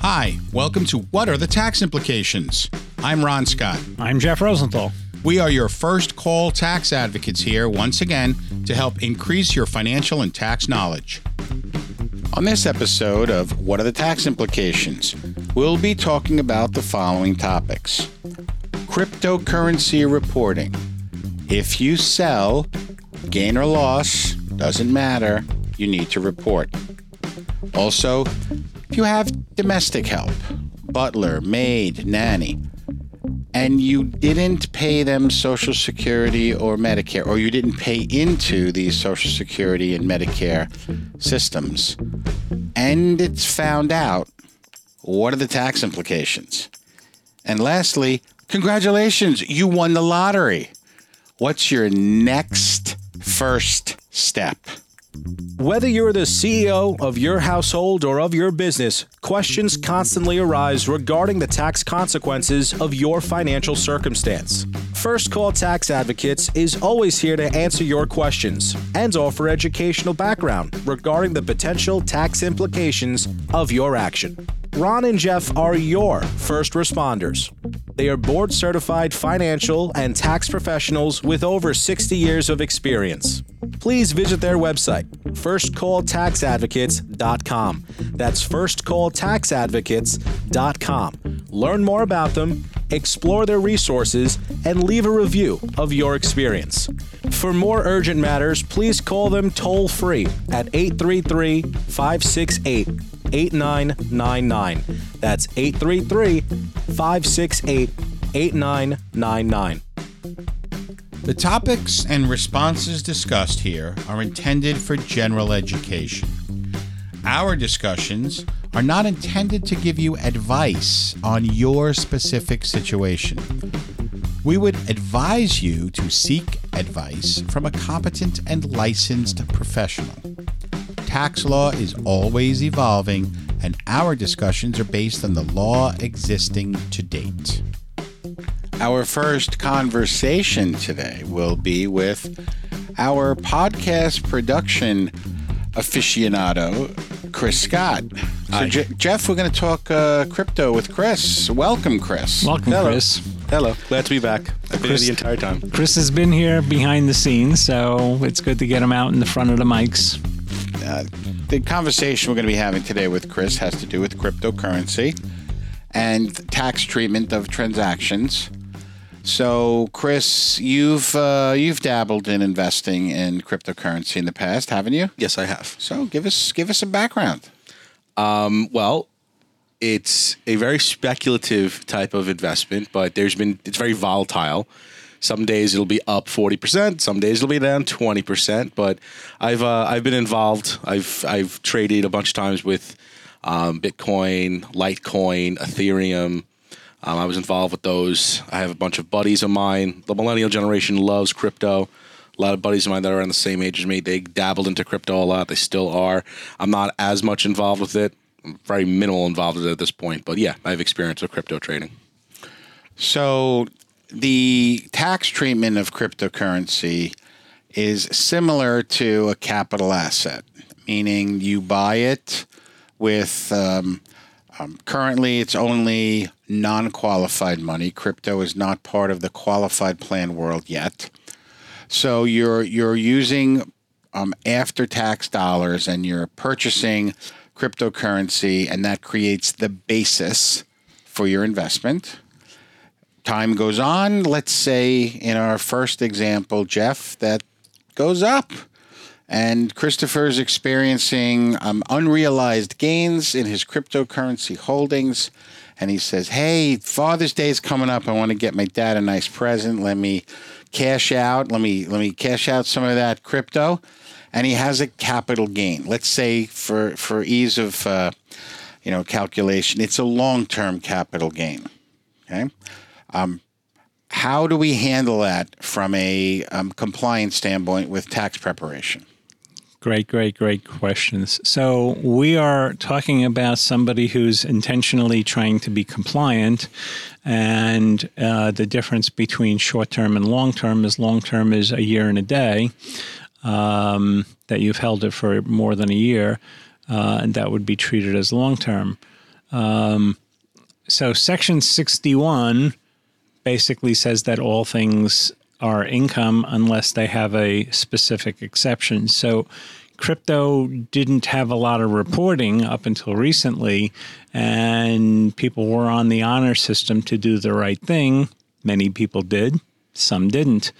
Hi, welcome to What Are the Tax Implications? I'm Ron Scott. I'm Jeff Rosenthal. We are your first call tax advocates here once again to help increase your financial and tax knowledge. On this episode of What Are the Tax Implications? We'll be talking about the following topics cryptocurrency reporting. If you sell, gain or loss, doesn't matter, you need to report. Also, if you have domestic help, butler, maid, nanny, and you didn't pay them Social Security or Medicare, or you didn't pay into these Social Security and Medicare systems, and it's found out, what are the tax implications? And lastly, congratulations, you won the lottery. What's your next first step? Whether you're the CEO of your household or of your business, questions constantly arise regarding the tax consequences of your financial circumstance. First Call Tax Advocates is always here to answer your questions and offer educational background regarding the potential tax implications of your action. Ron and Jeff are your first responders. They are board certified financial and tax professionals with over 60 years of experience. Please visit their website, firstcalltaxadvocates.com. That's firstcalltaxadvocates.com. Learn more about them, explore their resources, and leave a review of your experience. For more urgent matters, please call them toll free at 833 568 8999. That's 833 568 8999. The topics and responses discussed here are intended for general education. Our discussions are not intended to give you advice on your specific situation. We would advise you to seek advice from a competent and licensed professional. Tax law is always evolving, and our discussions are based on the law existing to date. Our first conversation today will be with our podcast production aficionado, Chris Scott. So, Je- Jeff, we're going to talk uh, crypto with Chris. Welcome, Chris. Welcome, Hello. Chris. Hello, glad to be back. I've been here Chris- the entire time. Chris has been here behind the scenes, so it's good to get him out in the front of the mics. Uh, the conversation we're going to be having today with Chris has to do with cryptocurrency and tax treatment of transactions. So, Chris, you've uh, you've dabbled in investing in cryptocurrency in the past, haven't you? Yes, I have. So, give us give us some background. Um, well, it's a very speculative type of investment, but there's been it's very volatile. Some days it'll be up forty percent, some days it'll be down twenty percent. But I've uh, I've been involved. I've I've traded a bunch of times with um, Bitcoin, Litecoin, Ethereum. Um, I was involved with those. I have a bunch of buddies of mine. The millennial generation loves crypto. A lot of buddies of mine that are around the same age as me, they dabbled into crypto a lot. They still are. I'm not as much involved with it. I'm very minimal involved with it at this point. But yeah, I have experience with crypto trading. So, the tax treatment of cryptocurrency is similar to a capital asset, meaning you buy it with um, um, currently it's only non qualified money. Crypto is not part of the qualified plan world yet. So you're you're using um, after tax dollars and you're purchasing cryptocurrency, and that creates the basis for your investment time goes on, let's say in our first example, Jeff, that goes up. And Christopher's experiencing um, unrealized gains in his cryptocurrency holdings. And he says, Hey, Father's Day is coming up. I want to get my dad a nice present. Let me cash out. Let me let me cash out some of that crypto. And he has a capital gain. Let's say for for ease of uh, you know calculation, it's a long term capital gain. Okay. Um, how do we handle that from a um, compliance standpoint with tax preparation? Great, great, great questions. So, we are talking about somebody who's intentionally trying to be compliant, and uh, the difference between short term and long term is long term is a year and a day. um, that you've held it for more than a year, uh, and that would be treated as long term. Um, so Section 61 basically says that all things are income unless they have a specific exception. So crypto didn't have a lot of reporting up until recently, and people were on the honor system to do the right thing. Many people did, some didn't.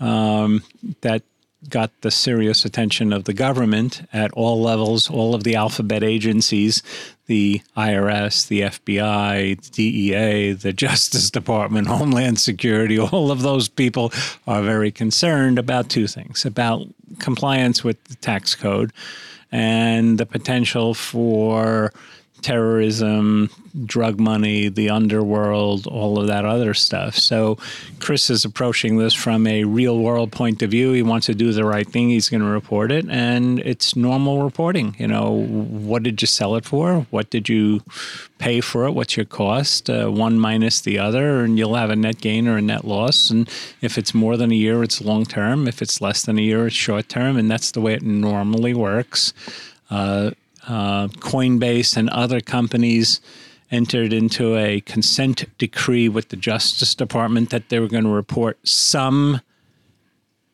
Um, that got the serious attention of the government at all levels, all of the alphabet agencies, the IRS, the FBI, the DEA, the Justice Department, Homeland Security, all of those people are very concerned about two things about compliance with the tax code and the potential for terrorism, drug money, the underworld, all of that other stuff. So Chris is approaching this from a real world point of view. He wants to do the right thing. He's going to report it, and it's normal reporting. You know, what did you sell it for? What did you pay for it? What's your cost? Uh, one minus the other, and you'll have a net gain or a net loss. And if it's more than a year, it's long term. If it's less than a year, it's short term. And that's the way it normally works. Uh, uh, Coinbase and other companies entered into a consent decree with the Justice Department that they were going to report some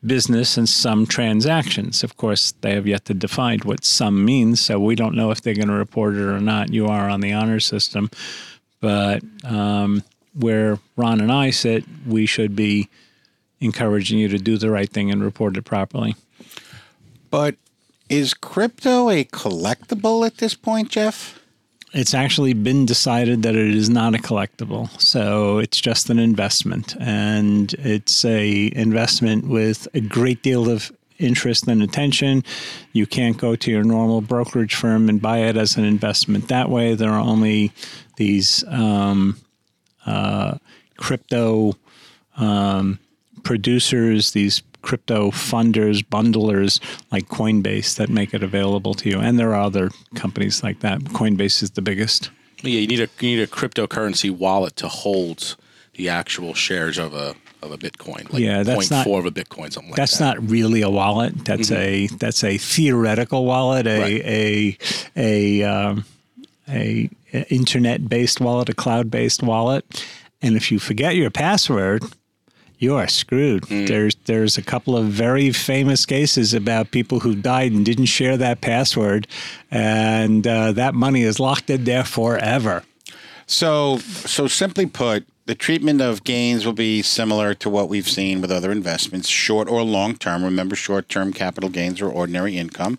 business and some transactions. Of course, they have yet to define what some means, so we don't know if they're going to report it or not. You are on the honor system, but um, where Ron and I sit, we should be encouraging you to do the right thing and report it properly. But is crypto a collectible at this point, Jeff? It's actually been decided that it is not a collectible. So it's just an investment and it's a investment with a great deal of interest and attention. You can't go to your normal brokerage firm and buy it as an investment that way. There are only these um, uh, crypto um, producers, these crypto funders, bundlers like Coinbase that make it available to you. And there are other companies like that. Coinbase is the biggest. Yeah, you need a you need a cryptocurrency wallet to hold the actual shares of a of a Bitcoin. Like yeah, that's not four of a Bitcoin, something like that's that. not really a wallet. That's mm-hmm. a that's a theoretical wallet, a right. a a um, a internet based wallet, a cloud based wallet. And if you forget your password, you are screwed. Mm. There's there's a couple of very famous cases about people who died and didn't share that password, and uh, that money is locked in there forever. So so simply put, the treatment of gains will be similar to what we've seen with other investments, short or long term. Remember, short term capital gains are ordinary income.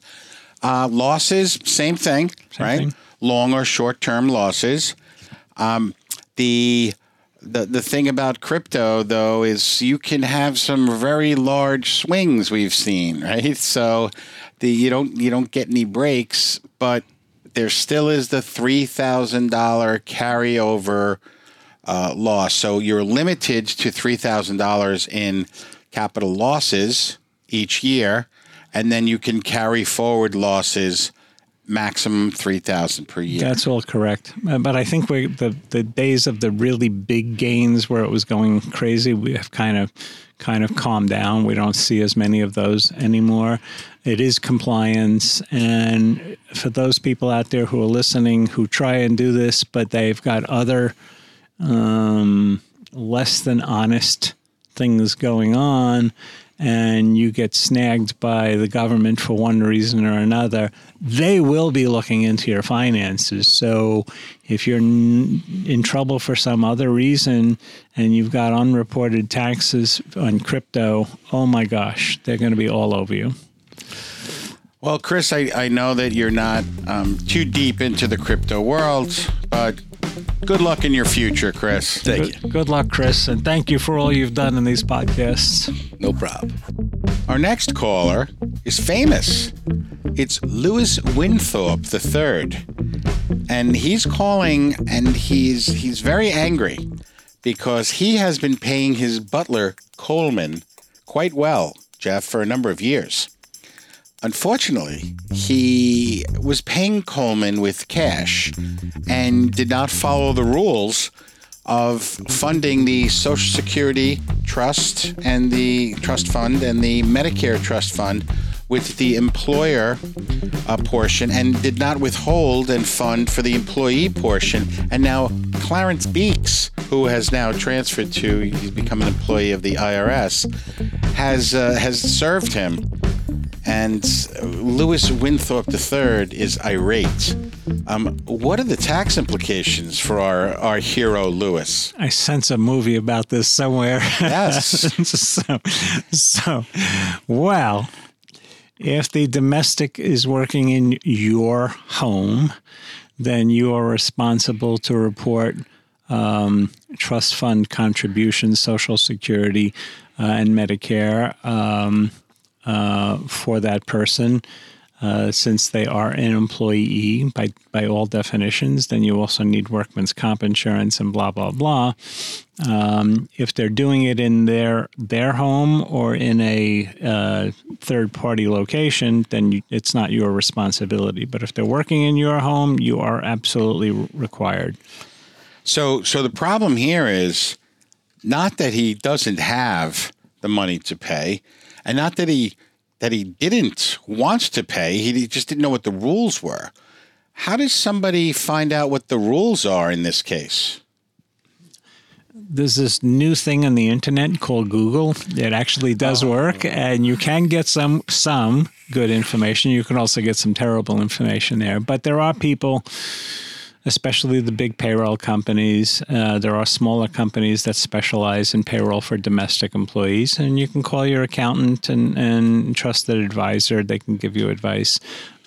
Uh, losses, same thing, same right? Thing. Long or short term losses. Um, the the the thing about crypto though is you can have some very large swings we've seen right? So the you don't you don't get any breaks but there still is the three thousand dollar carryover uh, loss. So you're limited to three thousand dollars in capital losses each year and then you can carry forward losses maximum 3000 per year. That's all correct. Uh, but I think we the the days of the really big gains where it was going crazy, we have kind of kind of calmed down. We don't see as many of those anymore. It is compliance and for those people out there who are listening who try and do this but they've got other um, less than honest things going on and you get snagged by the government for one reason or another, they will be looking into your finances. So if you're in trouble for some other reason and you've got unreported taxes on crypto, oh my gosh, they're going to be all over you. Well, Chris, I, I know that you're not um, too deep into the crypto world, but good luck in your future, Chris. Thank good, you. Good luck, Chris, and thank you for all you've done in these podcasts. No problem. Our next caller is famous. It's Louis Winthorpe III, and he's calling, and he's he's very angry because he has been paying his butler Coleman quite well, Jeff, for a number of years. Unfortunately, he was paying Coleman with cash and did not follow the rules of funding the Social Security Trust and the Trust Fund and the Medicare Trust Fund with the employer uh, portion and did not withhold and fund for the employee portion. And now Clarence Beeks, who has now transferred to, he's become an employee of the IRS, has uh, has served him. And Louis Winthorpe III is irate. Um, what are the tax implications for our, our hero Louis? I sense a movie about this somewhere. Yes. so, so, well, if the domestic is working in your home, then you are responsible to report um, trust fund contributions, Social Security, uh, and Medicare um, uh, for that person. Uh, since they are an employee by, by all definitions, then you also need workman's comp insurance and blah blah blah. Um, if they're doing it in their their home or in a uh, third party location, then you, it's not your responsibility. But if they're working in your home, you are absolutely required. So, so the problem here is not that he doesn't have the money to pay, and not that he that he didn't want to pay. He just didn't know what the rules were. How does somebody find out what the rules are in this case? There's this new thing on the internet called Google. It actually does oh. work, and you can get some some good information. You can also get some terrible information there. But there are people especially the big payroll companies. Uh, there are smaller companies that specialize in payroll for domestic employees, and you can call your accountant and, and trusted advisor. They can give you advice.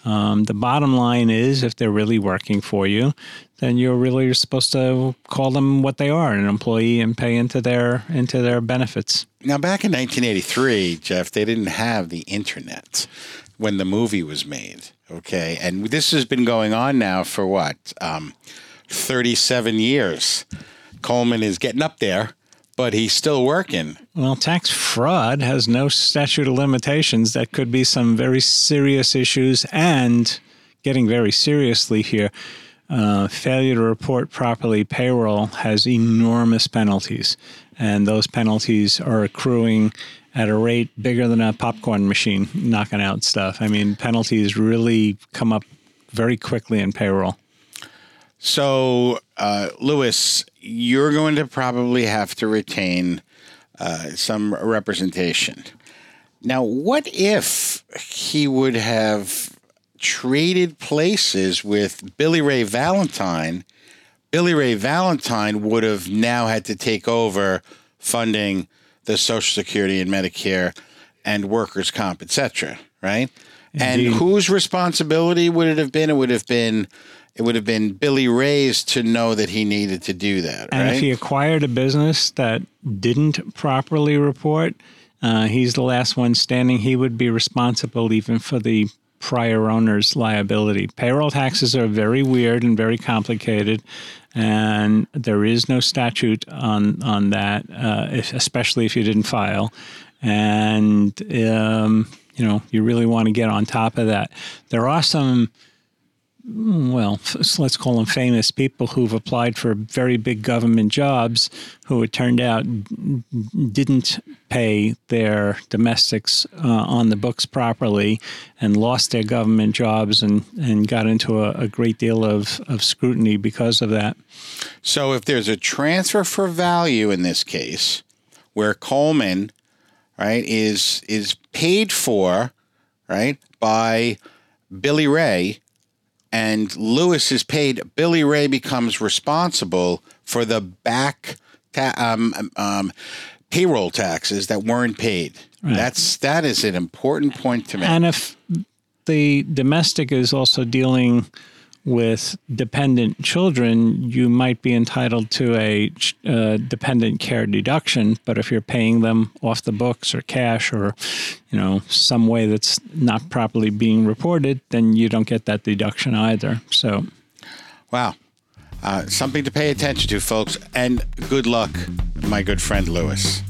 Um, the bottom line is, if they're really working for you, then you're really supposed to call them what they are, an employee, and pay into their into their benefits. Now, back in 1983, Jeff, they didn't have the internet when the movie was made. Okay. And this has been going on now for what? Um, 37 years. Coleman is getting up there, but he's still working. Well, tax fraud has no statute of limitations. That could be some very serious issues and getting very seriously here. Uh, failure to report properly payroll has enormous penalties, and those penalties are accruing at a rate bigger than a popcorn machine knocking out stuff. I mean, penalties really come up very quickly in payroll. So, uh, Louis, you're going to probably have to retain uh, some representation. Now, what if he would have traded places with Billy Ray Valentine? Billy Ray Valentine would have now had to take over funding the Social Security and Medicare and workers' comp, etc. Right? Indeed. And whose responsibility would it have been? It would have been it would have been Billy Ray's to know that he needed to do that. And right? if he acquired a business that didn't properly report, uh, he's the last one standing. He would be responsible even for the prior owner's liability. Payroll taxes are very weird and very complicated, and there is no statute on on that, uh, if, especially if you didn't file. And um, you know, you really want to get on top of that. There are some well, f- let's call them famous people who've applied for very big government jobs who it turned out didn't pay their domestics uh, on the books properly and lost their government jobs and, and got into a, a great deal of, of scrutiny because of that. So if there's a transfer for value in this case, where Coleman, right, is is paid for, right, by Billy Ray, and Louis is paid, Billy Ray becomes responsible for the back ta- um, um, payroll taxes that weren't paid. That's that is an important point to make. And if the domestic is also dealing with dependent children, you might be entitled to a uh, dependent care deduction. But if you're paying them off the books or cash or, you know, some way that's not properly being reported, then you don't get that deduction either. So, wow. Uh, something to pay attention to, folks. And good luck, my good friend Louis.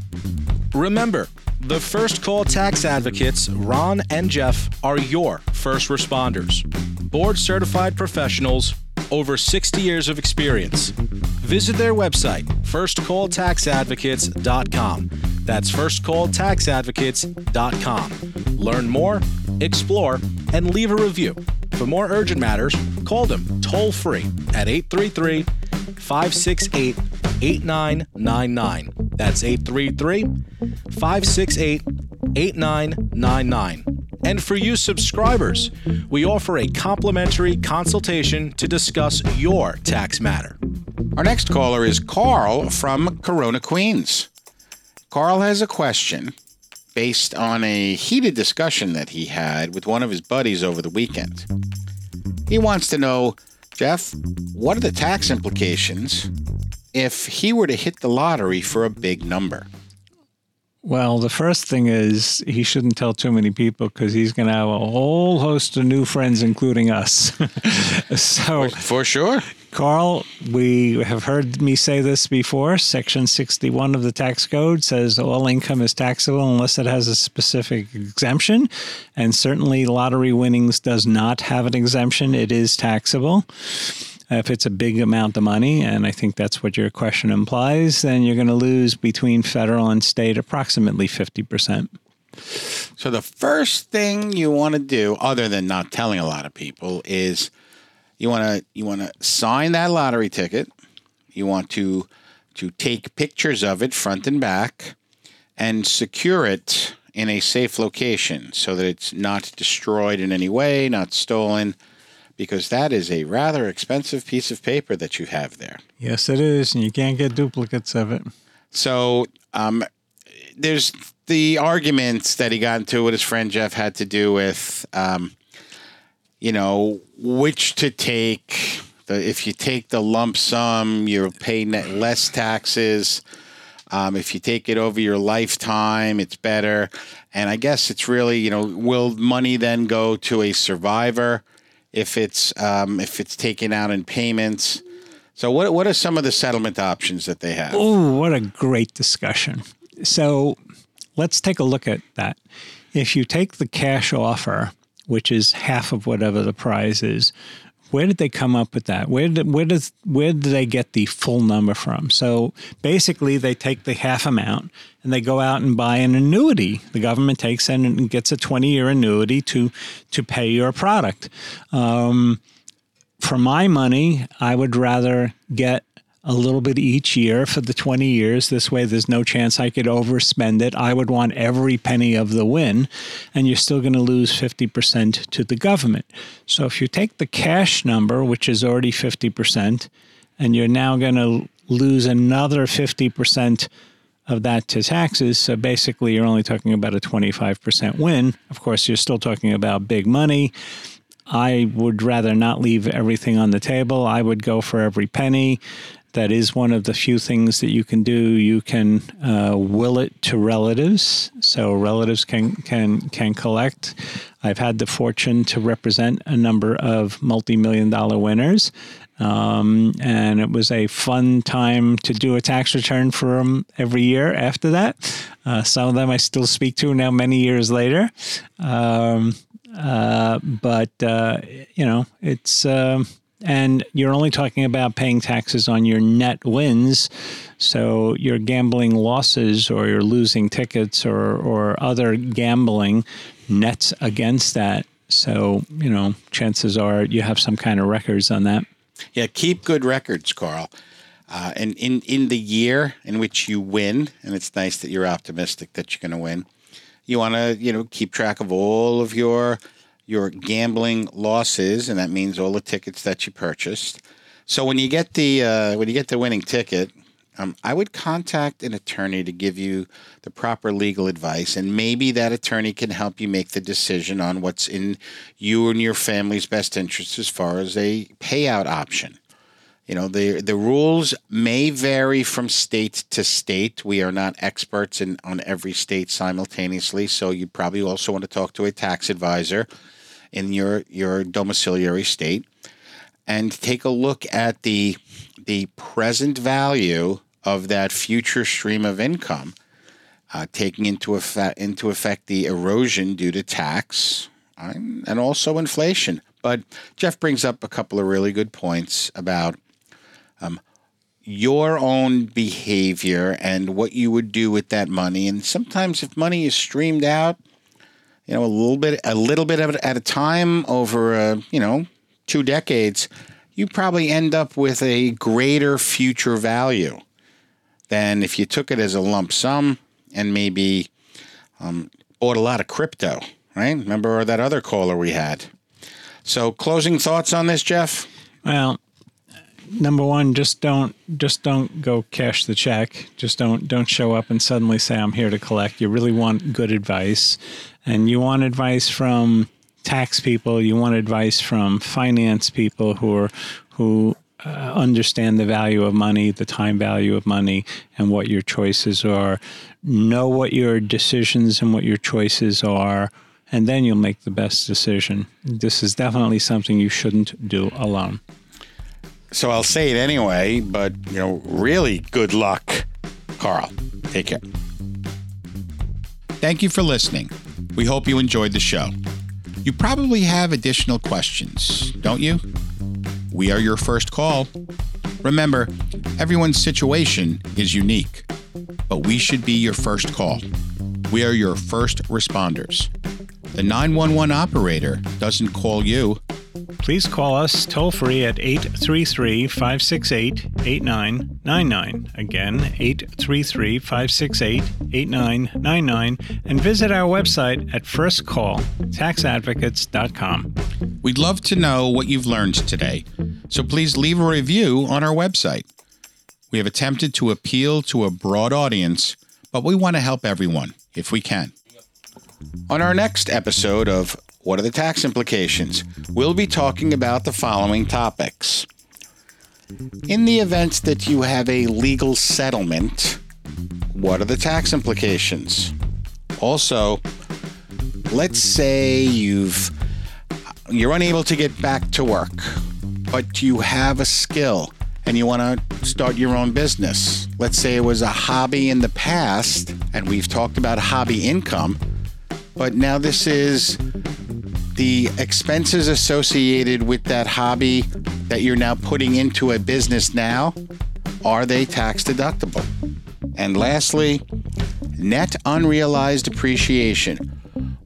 Remember, the First Call Tax Advocates, Ron and Jeff, are your first responders. Board certified professionals, over 60 years of experience. Visit their website, firstcalltaxadvocates.com. That's firstcalltaxadvocates.com. Learn more, explore, and leave a review. For more urgent matters, call them toll free at 833 568 8999. That's 833 568 8999. And for you subscribers, we offer a complimentary consultation to discuss your tax matter. Our next caller is Carl from Corona, Queens. Carl has a question based on a heated discussion that he had with one of his buddies over the weekend. He wants to know, Jeff, what are the tax implications if he were to hit the lottery for a big number? Well, the first thing is he shouldn't tell too many people because he's going to have a whole host of new friends, including us. so, For sure. Carl, we have heard me say this before. Section 61 of the tax code says all income is taxable unless it has a specific exemption. And certainly, lottery winnings does not have an exemption, it is taxable. Uh, if it's a big amount of money, and I think that's what your question implies, then you're going to lose between federal and state approximately 50%. So the first thing you want to do, other than not telling a lot of people, is you want to you want to sign that lottery ticket. You want to to take pictures of it front and back, and secure it in a safe location so that it's not destroyed in any way, not stolen, because that is a rather expensive piece of paper that you have there. Yes, it is, and you can't get duplicates of it. So um, there's the arguments that he got into with his friend Jeff had to do with, um, you know, which to take. The, if you take the lump sum, you'll pay less taxes. Um, if you take it over your lifetime, it's better. And I guess it's really, you know, will money then go to a survivor if it's um, if it's taken out in payments? So what what are some of the settlement options that they have? Oh, what a great discussion. So let's take a look at that. If you take the cash offer, which is half of whatever the prize is, where did they come up with that? Where did where does where did they get the full number from? So basically, they take the half amount and they go out and buy an annuity. The government takes and gets a twenty year annuity to to pay your product. Um, for my money, I would rather get a little bit each year for the 20 years. This way, there's no chance I could overspend it. I would want every penny of the win, and you're still going to lose 50% to the government. So if you take the cash number, which is already 50%, and you're now going to lose another 50% of that to taxes. So basically, you're only talking about a 25% win. Of course, you're still talking about big money. I would rather not leave everything on the table. I would go for every penny. That is one of the few things that you can do. You can uh, will it to relatives, so relatives can can can collect. I've had the fortune to represent a number of multi-million dollar winners, um, and it was a fun time to do a tax return for them every year. After that, uh, some of them I still speak to now, many years later. Um, uh, but uh, you know, it's um, and you're only talking about paying taxes on your net wins. So your gambling losses or you're losing tickets or or other gambling nets against that. So you know, chances are you have some kind of records on that. Yeah, keep good records, Carl. Uh, and in, in the year in which you win, and it's nice that you're optimistic that you're going to win, you want to you know keep track of all of your your gambling losses, and that means all the tickets that you purchased. So when you get the uh, when you get the winning ticket, um, I would contact an attorney to give you the proper legal advice, and maybe that attorney can help you make the decision on what's in you and your family's best interest as far as a payout option. You know, the the rules may vary from state to state. We are not experts in on every state simultaneously, so you probably also want to talk to a tax advisor in your your domiciliary state and take a look at the the present value of that future stream of income, uh, taking into effect into effect the erosion due to tax um, and also inflation. But Jeff brings up a couple of really good points about um, your own behavior and what you would do with that money. And sometimes, if money is streamed out, you know, a little bit, a little bit of it at a time over, uh, you know, two decades, you probably end up with a greater future value than if you took it as a lump sum and maybe um, bought a lot of crypto, right? Remember that other caller we had. So, closing thoughts on this, Jeff? Well, number one, just don't just don't go cash the check. Just don't don't show up and suddenly say I'm here to collect. You really want good advice, and you want advice from tax people. You want advice from finance people who are who uh, understand the value of money, the time value of money, and what your choices are. Know what your decisions and what your choices are, and then you'll make the best decision. This is definitely something you shouldn't do alone. So I'll say it anyway, but you know, really good luck, Carl. Take care. Thank you for listening. We hope you enjoyed the show. You probably have additional questions, don't you? We are your first call. Remember, everyone's situation is unique, but we should be your first call. We are your first responders. The 911 operator doesn't call you, Please call us toll free at 833 568 8999. Again, 833 568 8999. And visit our website at firstcalltaxadvocates.com. We'd love to know what you've learned today, so please leave a review on our website. We have attempted to appeal to a broad audience, but we want to help everyone if we can. On our next episode of What are the Tax Implications? We'll be talking about the following topics. In the event that you have a legal settlement, what are the tax implications? Also, let's say you've you're unable to get back to work, but you have a skill and you want to start your own business. Let's say it was a hobby in the past, and we've talked about hobby income, but now this is the expenses associated with that hobby that you're now putting into a business now. Are they tax deductible? And lastly, net unrealized appreciation.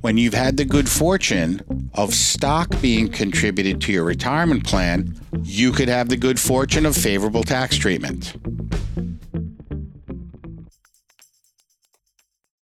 When you've had the good fortune of stock being contributed to your retirement plan, you could have the good fortune of favorable tax treatment.